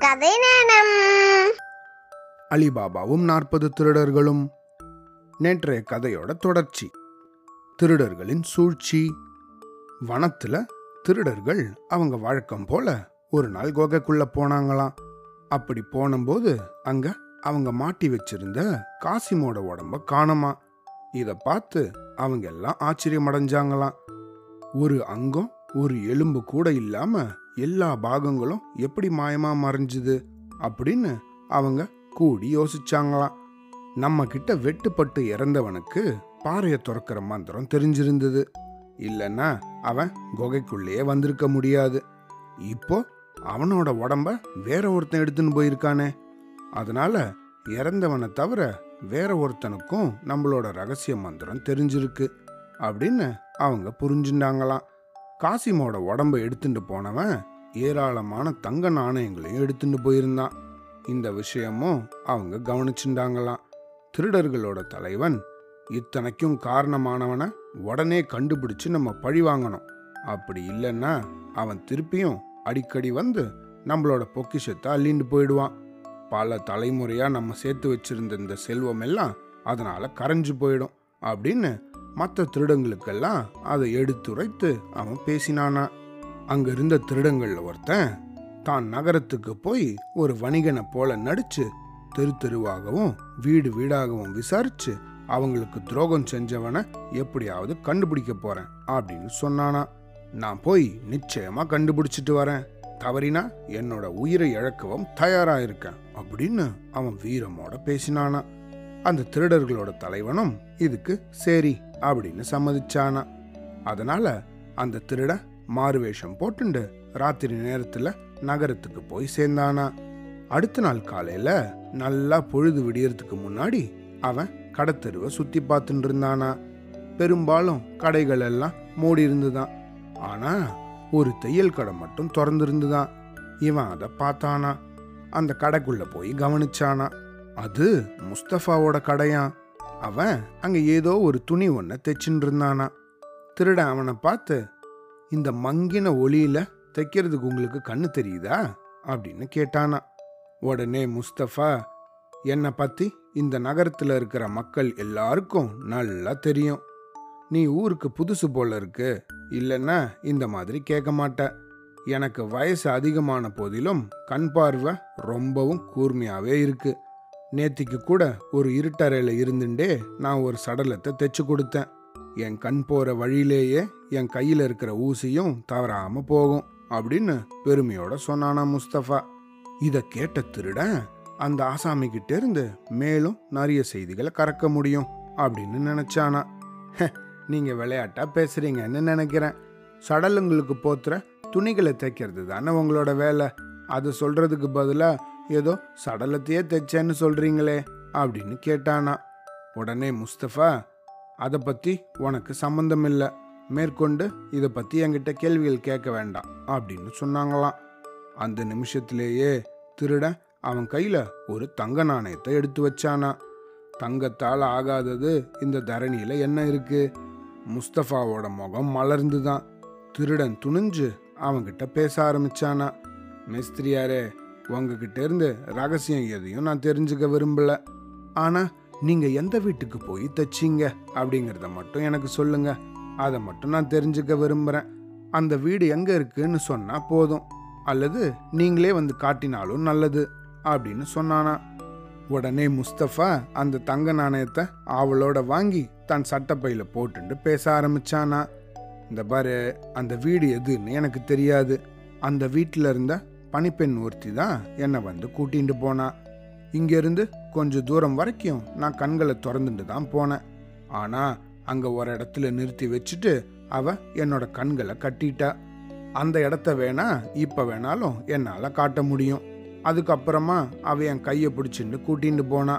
கதை நேரம். அலிபாபாவும் நாற்பது திருடர்களும். நேற்றைய கதையோட தொடர்ச்சி. திருடர்களின் சூழ்ச்சி. வனத்துல திருடர்கள் அவங்க வழக்கம் போல ஒரு நாள் குகைக்குள்ள போனாங்களாம். அப்படி போனபோது அங்க அவங்க மாட்டி வச்சிருந்த காசிமோட உடம்ப காணுமா? இத பார்த்து அவங்க எல்லாம் ஆச்சரியம் அடைஞ்சாங்களாம் ஒரு அங்கம் ஒரு எலும்பு கூட இல்லாம எல்லா பாகங்களும் எப்படி மாயமா மறைஞ்சுது அப்படின்னு அவங்க கூடி யோசிச்சாங்களாம். நம்ம கிட்ட வெட்டுப்பட்டு இறந்தவனுக்கு பாறையை துறக்கிற மந்திரம் தெரிஞ்சிருந்தது. இல்லைன்னா அவன் குகைக்குள்ளேயே வந்திருக்க முடியாது. இப்போ அவனோட உடம்ப வேற ஒருத்தன் எடுத்துன்னு போயிருக்கானே. அதனால இறந்தவனை தவிர வேற ஒருத்தனுக்கும் நம்மளோட ரகசிய மந்திரம் தெரிஞ்சிருக்கு அப்படின்னு அவங்க புரிஞ்சுட்டாங்களாம் காசிமோட உடம்ப எடுத்துட்டு போனவன் ஏராளமான தங்க நாணயங்களையும் எடுத்துட்டு போயிருந்தான். இந்த விஷயமும் அவங்க கவனிச்சுட்டாங்களாம் திருடர்களோட தலைவன் இத்தனைக்கும் காரணமானவனை உடனே கண்டுபிடிச்சு நம்ம பழி வாங்கணும். அப்படி இல்லைன்னா அவன் திருப்பியும் அடிக்கடி வந்து நம்மளோட பொக்கிஷத்தை அள்ளிண்டு போயிடுவான். பல தலைமுறையா நம்ம சேர்த்து வச்சிருந்த இந்த செல்வம் எல்லாம் அதனால கரைஞ்சு போயிடும் அப்படின்னு மற்ற திருடங்களுக்கெல்லாம் அதை எடுத்துரைத்து அவன் பேசினானா. அங்க இருந்த திருடங்கள்ல ஒருத்தன் தான் நகரத்துக்கு போய் ஒரு வணிகனை போல நடிச்சு தெரு தெருவாகவும் வீடு வீடாகவும் விசாரிச்சு அவங்களுக்கு துரோகம் செஞ்சவனை எப்படியாவது கண்டுபிடிக்க போறேன் அப்படின்னு சொன்னானா. நான் போய் நிச்சயமா கண்டுபிடிச்சிட்டு வரேன். தவறினா என்னோட உயிரை இழக்கவும் தயாரா இருக்கேன் அப்படின்னு அவன் வீரமோட பேசினானா. அந்த திருடர்களோட தலைவனும் இதுக்கு சரி அப்படின்னு சம்மதிச்சானா. அதனால அந்த திருட மாறுவேஷம் போட்டுண்டு ராத்திரி நேரத்துல நகரத்துக்கு போய் சேர்ந்தானா. அடுத்த நாள் காலையில நல்லா பொழுது விடியறதுக்கு முன்னாடி அவன் கடத்தெருவை சுத்தி பார்த்துட்டு இருந்தானா. பெரும்பாலும் கடைகள் எல்லாம் மூடி இருந்துதான். ஆனா ஒரு தையல் கடை மட்டும் திறந்துருந்துதான். இவன் அதை பார்த்தானா. அந்த கடைக்குள்ள போய் கவனிச்சானா. அது முஸ்தஃபாவோட கடையா? அவன் அங்க ஏதோ ஒரு துணி ஒன்ன தைச்சின்னு இருந்தானா திருட அவனை பார்த்து இந்த மங்கின ஒளியில தைக்கிறதுக்கு உங்களுக்கு கண்ணு தெரியுதா? அப்படின்னு கேட்டானா. உடனே முஸ்தஃபா என்னை பத்தி இந்த நகரத்துல இருக்கிற மக்கள் எல்லாருக்கும் நல்லா தெரியும். நீ ஊருக்கு புதுசு போல இருக்கு. இல்லைன்னா இந்த மாதிரி கேட்க மாட்ட. எனக்கு வயசு அதிகமான போதிலும் கண் பார்வை ரொம்பவும் கூர்மையாவே இருக்குது நேத்திக்கு கூட ஒரு இருட்டறையில் இருந்துட்டே நான் ஒரு சடலத்தை தைச்சு கொடுத்தேன். என் கண் போகிற வழியிலேயே என் கையில் இருக்கிற ஊசியும் தவறாமல் போகும் அப்படின்னு பெருமையோட சொன்னானா முஸ்தபா. இதை கேட்ட திருடன் அந்த ஆசாமி இருந்து மேலும் நிறைய செய்திகளை கறக்க முடியும் அப்படின்னு நினச்சானா. "ஹ, விளையாட்டாக பேசுகிறீங்கன்னு நினைக்கிறேன். சடலுங்களுக்கு போத்துற துணிகளை தைக்கிறது தானே உங்களோட வேலை. அது சொல்கிறதுக்கு பதிலாக ஏதோ சடலத்தையே தைச்சேன்னு சொல்றீங்களே அப்படின்னு கேட்டானா. உடனே முஸ்தபா அதை பற்றி உனக்கு சம்மந்தம் இல்லை மேற்கொண்டு இதை பற்றி என்கிட்ட கேள்விகள் கேட்க வேண்டாம் அப்படின்னு சொன்னாங்களாம். அந்த நிமிஷத்திலேயே திருடன் அவன் கையில் ஒரு தங்க நாணயத்தை எடுத்து வச்சானா. தங்கத்தால் ஆகாதது இந்த தரணியில் என்ன இருக்கு? முஸ்தஃபாவோட முகம் மலர்ந்துதான். திருடன் துணிஞ்சு அவன்கிட்ட பேச ஆரம்பிச்சானா. மேஸ்திரியாரே உங்ககிட்ட இருந்து ரகசியம் எதையும் நான் தெரிஞ்சுக்க விரும்பல. ஆனா நீங்க எந்த வீட்டுக்கு போய் தச்சீங்க அப்படிங்கிறத மட்டும் எனக்கு சொல்லுங்க. அதை மட்டும் நான் தெரிஞ்சுக்க விரும்புறேன். அந்த வீடு எங்க இருக்குன்னு சொன்னா போதும். அல்லது நீங்களே வந்து காட்டினாலும் நல்லது அப்படின்னு சொன்னானா. உடனே முஸ்தபா அந்த தங்க நாணயத்தை அவளோட வாங்கி தன் சட்டப்பையில போட்டுட்டு பேச ஆரம்பிச்சானா. இந்த பாரு அந்த வீடு எதுன்னு எனக்கு தெரியாது. அந்த வீட்டில் இருந்த பனிப்பெண் ஒருத்தி தான் என்னை வந்து கூட்டிகிட்டு போனா. இங்கேருந்து கொஞ்சம் தூரம் வரைக்கும் நான் கண்களை திறந்துட்டு தான் போனேன். ஆனால் அங்கே ஒரு இடத்துல நிறுத்தி வச்சுட்டு அவ என்னோட கண்களை கட்டிட்டா. அந்த இடத்த வேணா இப்போ வேணாலும் என்னால் காட்ட முடியும். அதுக்கப்புறமா அவ என் கையை பிடிச்சிட்டு கூட்டிகிட்டு போனா.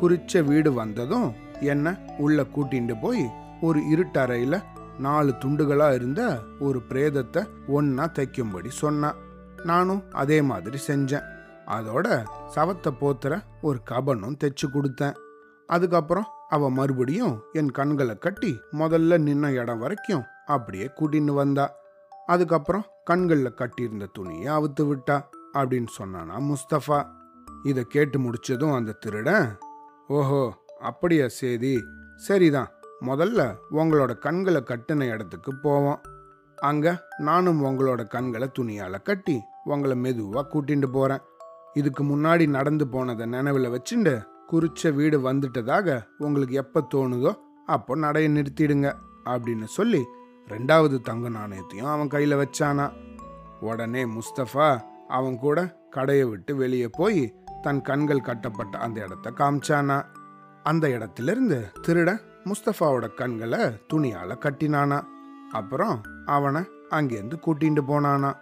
குறிச்ச வீடு வந்ததும் என்ன உள்ள கூட்டிகிட்டு போய் ஒரு இருட்டறையில் நாலு துண்டுகளாக இருந்த ஒரு பிரேதத்தை ஒன்றா தைக்கும்படி சொன்னான் நானும் அதே மாதிரி செஞ்சேன். அதோட சவத்தை போத்துற ஒரு கபனும் தைச்சு கொடுத்தேன். அதுக்கப்புறம் அவ மறுபடியும் என் கண்களை கட்டி முதல்ல நின்ன இடம் வரைக்கும் அப்படியே கூட்டின்னு வந்தா. அதுக்கப்புறம் கண்களில் கட்டியிருந்த துணியை அவுத்து விட்டா அப்படின்னு சொன்னானா முஸ்தபா. இதை கேட்டு முடிச்சதும் அந்த திருடன் ஓஹோ அப்படியா சேதி. சரிதான் முதல்ல உங்களோட கண்களை கட்டின இடத்துக்கு போவோம். அங்க நானும் உங்களோட கண்களை துணியால கட்டி உங்களை மெதுவாக கூட்டிகிட்டு போகிறேன் இதுக்கு முன்னாடி நடந்து போனதை நினைவில் வச்சுண்டு குறிச்ச வீடு வந்துட்டதாக உங்களுக்கு எப்போ தோணுதோ அப்போ நடைய நிறுத்திடுங்க அப்படின்னு சொல்லி ரெண்டாவது தங்க நாணயத்தையும் அவன் கையில் வச்சானா. உடனே முஸ்தஃபா அவன் கூட கடையை விட்டு வெளியே போய் தன் கண்கள் கட்டப்பட்ட அந்த இடத்த காமிச்சானா. அந்த இடத்திலிருந்து திருட முஸ்தஃபாவோட கண்களை துணியால் கட்டினானா. அப்புறம் அவனை அங்கேருந்து கூட்டிகிட்டு போனானா.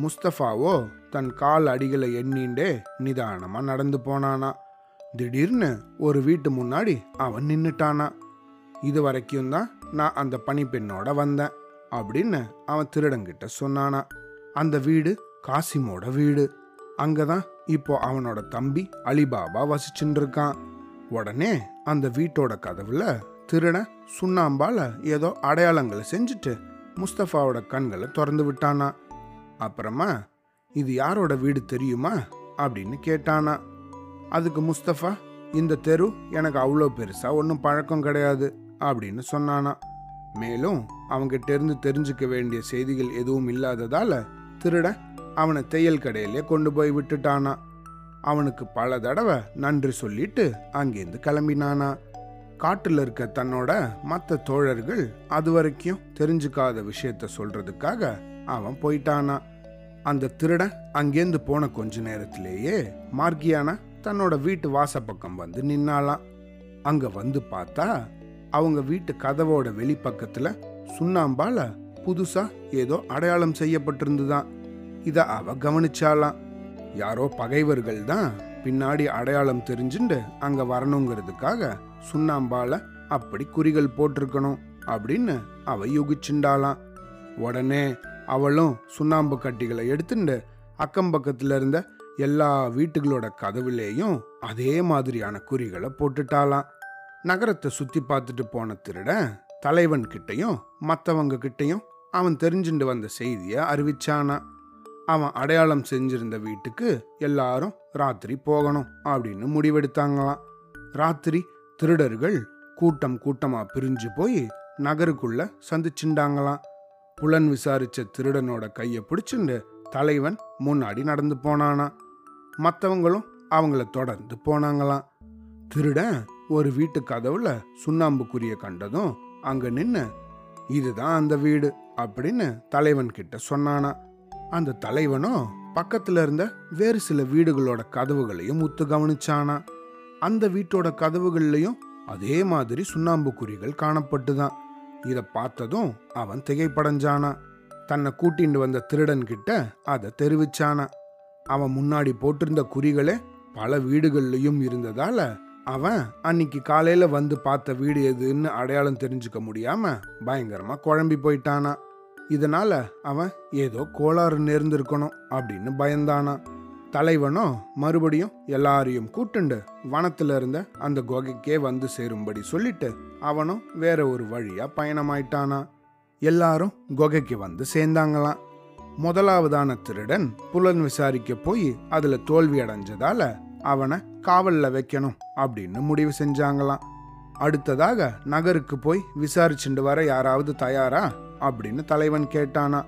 முஸ்தஃபாவோ தன் கால் அடிகளை எண்ணிண்டே நிதானமாக நடந்து போனானா. திடீர்னு ஒரு வீட்டு முன்னாடி அவன் நின்றுட்டானா இது வரைக்கும் தான் நான் அந்த பனிப்பெண்ணோட வந்தேன் அப்படின்னு அவன் திருடங்கிட்ட சொன்னானா. அந்த வீடு காசிமோட வீடு. அங்கே தான் இப்போ அவனோட தம்பி அலிபாபா வசிச்சுட்டு இருக்கான் உடனே அந்த வீட்டோட கதவுல திருடன் சுண்ணாம்பால ஏதோ அடையாளங்களை செஞ்சுட்டு முஸ்தஃபாவோட கண்களை திறந்து விட்டானா. அப்புறமா இது யாரோட வீடு தெரியுமா? அப்படின்னு கேட்டானா. அதுக்கு முஸ்தபா இந்த தெரு எனக்கு அவ்வளோ பெருசா ஒன்றும் பழக்கம் கிடையாது அப்படின்னு சொன்னானா. மேலும் அவங்கிட்ட இருந்து தெரிஞ்சுக்க வேண்டிய செய்திகள் எதுவும் இல்லாததால திருட அவனை தையல் கடையிலே கொண்டு போய் விட்டுட்டானா. அவனுக்கு பல தடவை நன்றி சொல்லிட்டு அங்கேருந்து கிளம்பினானா. காட்டில் இருக்க தன்னோட மற்ற தோழர்கள் அது வரைக்கும் தெரிஞ்சுக்காத விஷயத்த சொல்றதுக்காக அவன் போயிட்டானா. அந்த திருடன் அங்கேருந்து போன கொஞ்ச நேரத்திலேயே மார்கியானா தன்னோட வீட்டு வாசப்பக்கம் வந்து நின்னாலாம் அங்க வந்து பார்த்தா அவங்க வீட்டு கதவோட வெளிப்பக்கத்துல சுண்ணாம்பால புதுசா ஏதோ அடையாளம் செய்யப்பட்டிருந்துதான். இத அவ கவனிச்சாலாம் யாரோ பகைவர்கள் தான் பின்னாடி அடையாளம் தெரிஞ்சுண்டு அங்க வரணுங்கிறதுக்காக சுண்ணாம்பால அப்படி குறிகள் போட்டிருக்கணும் அப்படின்னு அவ யுகிச்சுண்டாலாம் உடனே அவளும் சுண்ணாம்பு கட்டிகளை எடுத்துட்டு அக்கம் பக்கத்துல இருந்த எல்லா வீட்டுகளோட கதவுலேயும் அதே மாதிரியான குறிகளை போட்டுட்டாலாம் நகரத்தை சுத்தி பார்த்துட்டு போன திருடன் தலைவன் கிட்டையும் மற்றவங்க கிட்டையும் அவன் தெரிஞ்சுட்டு வந்த செய்தியை அறிவிச்சானா. அவன் அடையாளம் செஞ்சிருந்த வீட்டுக்கு எல்லாரும் ராத்திரி போகணும் அப்படின்னு முடிவெடுத்தாங்களாம். ராத்திரி திருடர்கள் கூட்டம் கூட்டமா பிரிஞ்சு போய் நகருக்குள்ள சந்திச்சுண்டாங்களாம். புலன் விசாரிச்ச திருடனோட கையை பிடிச்சுண்டு தலைவன் முன்னாடி நடந்து போனானா. மற்றவங்களும் அவங்கள தொடர்ந்து போனாங்களாம். திருடன் ஒரு வீட்டு கதவுல சுண்ணாம்புக்குரிய கண்டதும் அங்க நின்று இதுதான் அந்த வீடு அப்படின்னு தலைவன் கிட்ட சொன்னானா. அந்த தலைவனும் பக்கத்துல இருந்த வேறு சில வீடுகளோட கதவுகளையும் முத்து கவனிச்சானா. அந்த வீட்டோட கதவுகள்லையும் அதே மாதிரி சுண்ணாம்பு குறிகள் காணப்பட்டுதான். இதை பார்த்ததும் அவன் திகைப்படைஞ்சானா. தன்னை கூட்டிட்டு வந்த திருடன் கிட்ட அதை தெரிவிச்சானா. அவன் முன்னாடி போட்டிருந்த குறிகளே பல வீடுகள்லையும் இருந்ததால அவன் அன்னைக்கு காலையில வந்து பார்த்த வீடு எதுன்னு அடையாளம் தெரிஞ்சுக்க முடியாம பயங்கரமா குழம்பி போயிட்டானா. இதனால அவன் ஏதோ கோளாறு நேர்ந்திருக்கணும் அப்படின்னு பயந்தானா. தலைவனும் மறுபடியும் எல்லாரையும் கூட்டுண்டு வனத்துல இருந்த அந்த குகைக்கே வந்து சேரும்படி சொல்லிட்டு அவனும் வேற ஒரு வழியா பயணமாயிட்டானா. எல்லாரும் குகைக்கு வந்து சேர்ந்தாங்களாம். முதலாவதான திருடன் புலன் விசாரிக்க போய் அதுல தோல்வி அடைஞ்சதால அவனை காவல்ல வைக்கணும் அப்படின்னு முடிவு செஞ்சாங்களாம். அடுத்ததாக நகருக்கு போய் விசாரிச்சுட்டு வர யாராவது தயாரா அப்படின்னு தலைவன் கேட்டானா.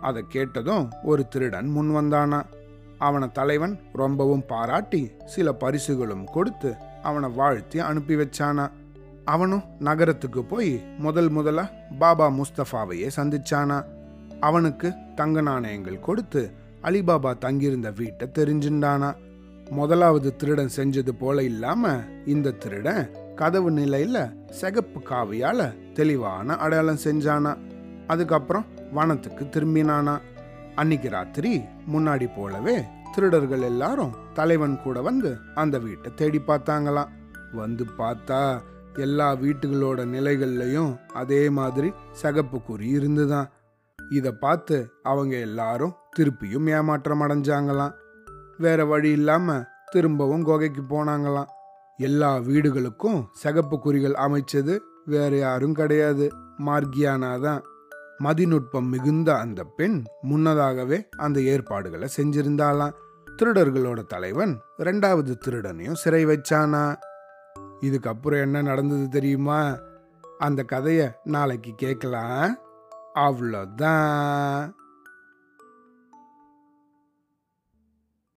அதை கேட்டதும் ஒரு திருடன் முன் வந்தானா. அவனை தலைவன் ரொம்பவும் பாராட்டி சில பரிசுகளும் கொடுத்து அவனை வாழ்த்தி அனுப்பி வச்சானா. அவனும் நகரத்துக்கு போய் முதல் முதலா பாபா முஸ்தபாவையே சந்திச்சானா. அவனுக்கு தங்க நாணயங்கள் கொடுத்து அலிபாபா தங்கியிருந்த வீட்டை தெரிஞ்சுண்டானா. முதலாவது திருடன் செஞ்சது போல இல்லாம இந்த திருடன் கதவு நிலையில சிகப்பு காவியால தெளிவான அடையாளம் செஞ்சானா. அதுக்கப்புறம் வனத்துக்கு திரும்பினானா. அன்னைக்கு ராத்திரி முன்னாடி போலவே திருடர்கள் எல்லாரும் தலைவன் கூட வந்து அந்த வீட்டை தேடி பார்த்தாங்களாம். வந்து பார்த்தா எல்லா வீட்டுகளோட நிலைகள்லையும் அதே மாதிரி சகப்பு குறி இருந்துதான். இதை பார்த்து அவங்க எல்லாரும் திருப்பியும் ஏமாற்றம் அடைஞ்சாங்களாம். வேற வழி இல்லாம திரும்பவும் குகைக்கு போனாங்களாம். எல்லா வீடுகளுக்கும் சகப்பு குறிகள் அமைச்சது வேற யாரும் கிடையாது. மார்கியானா தான் மதிநுட்பம் மிகுந்த அந்த பெண் முன்னதாகவே அந்த ஏற்பாடுகளை செஞ்சிருந்தாலாம் திருடர்களோட தலைவன் ரெண்டாவது திருடனையும் சிறை வச்சானா? இதுக்கப்புறம் என்ன நடந்தது தெரியுமா? அந்த கதையை நாளைக்கு கேட்கலாம். அவ்வளோதான்.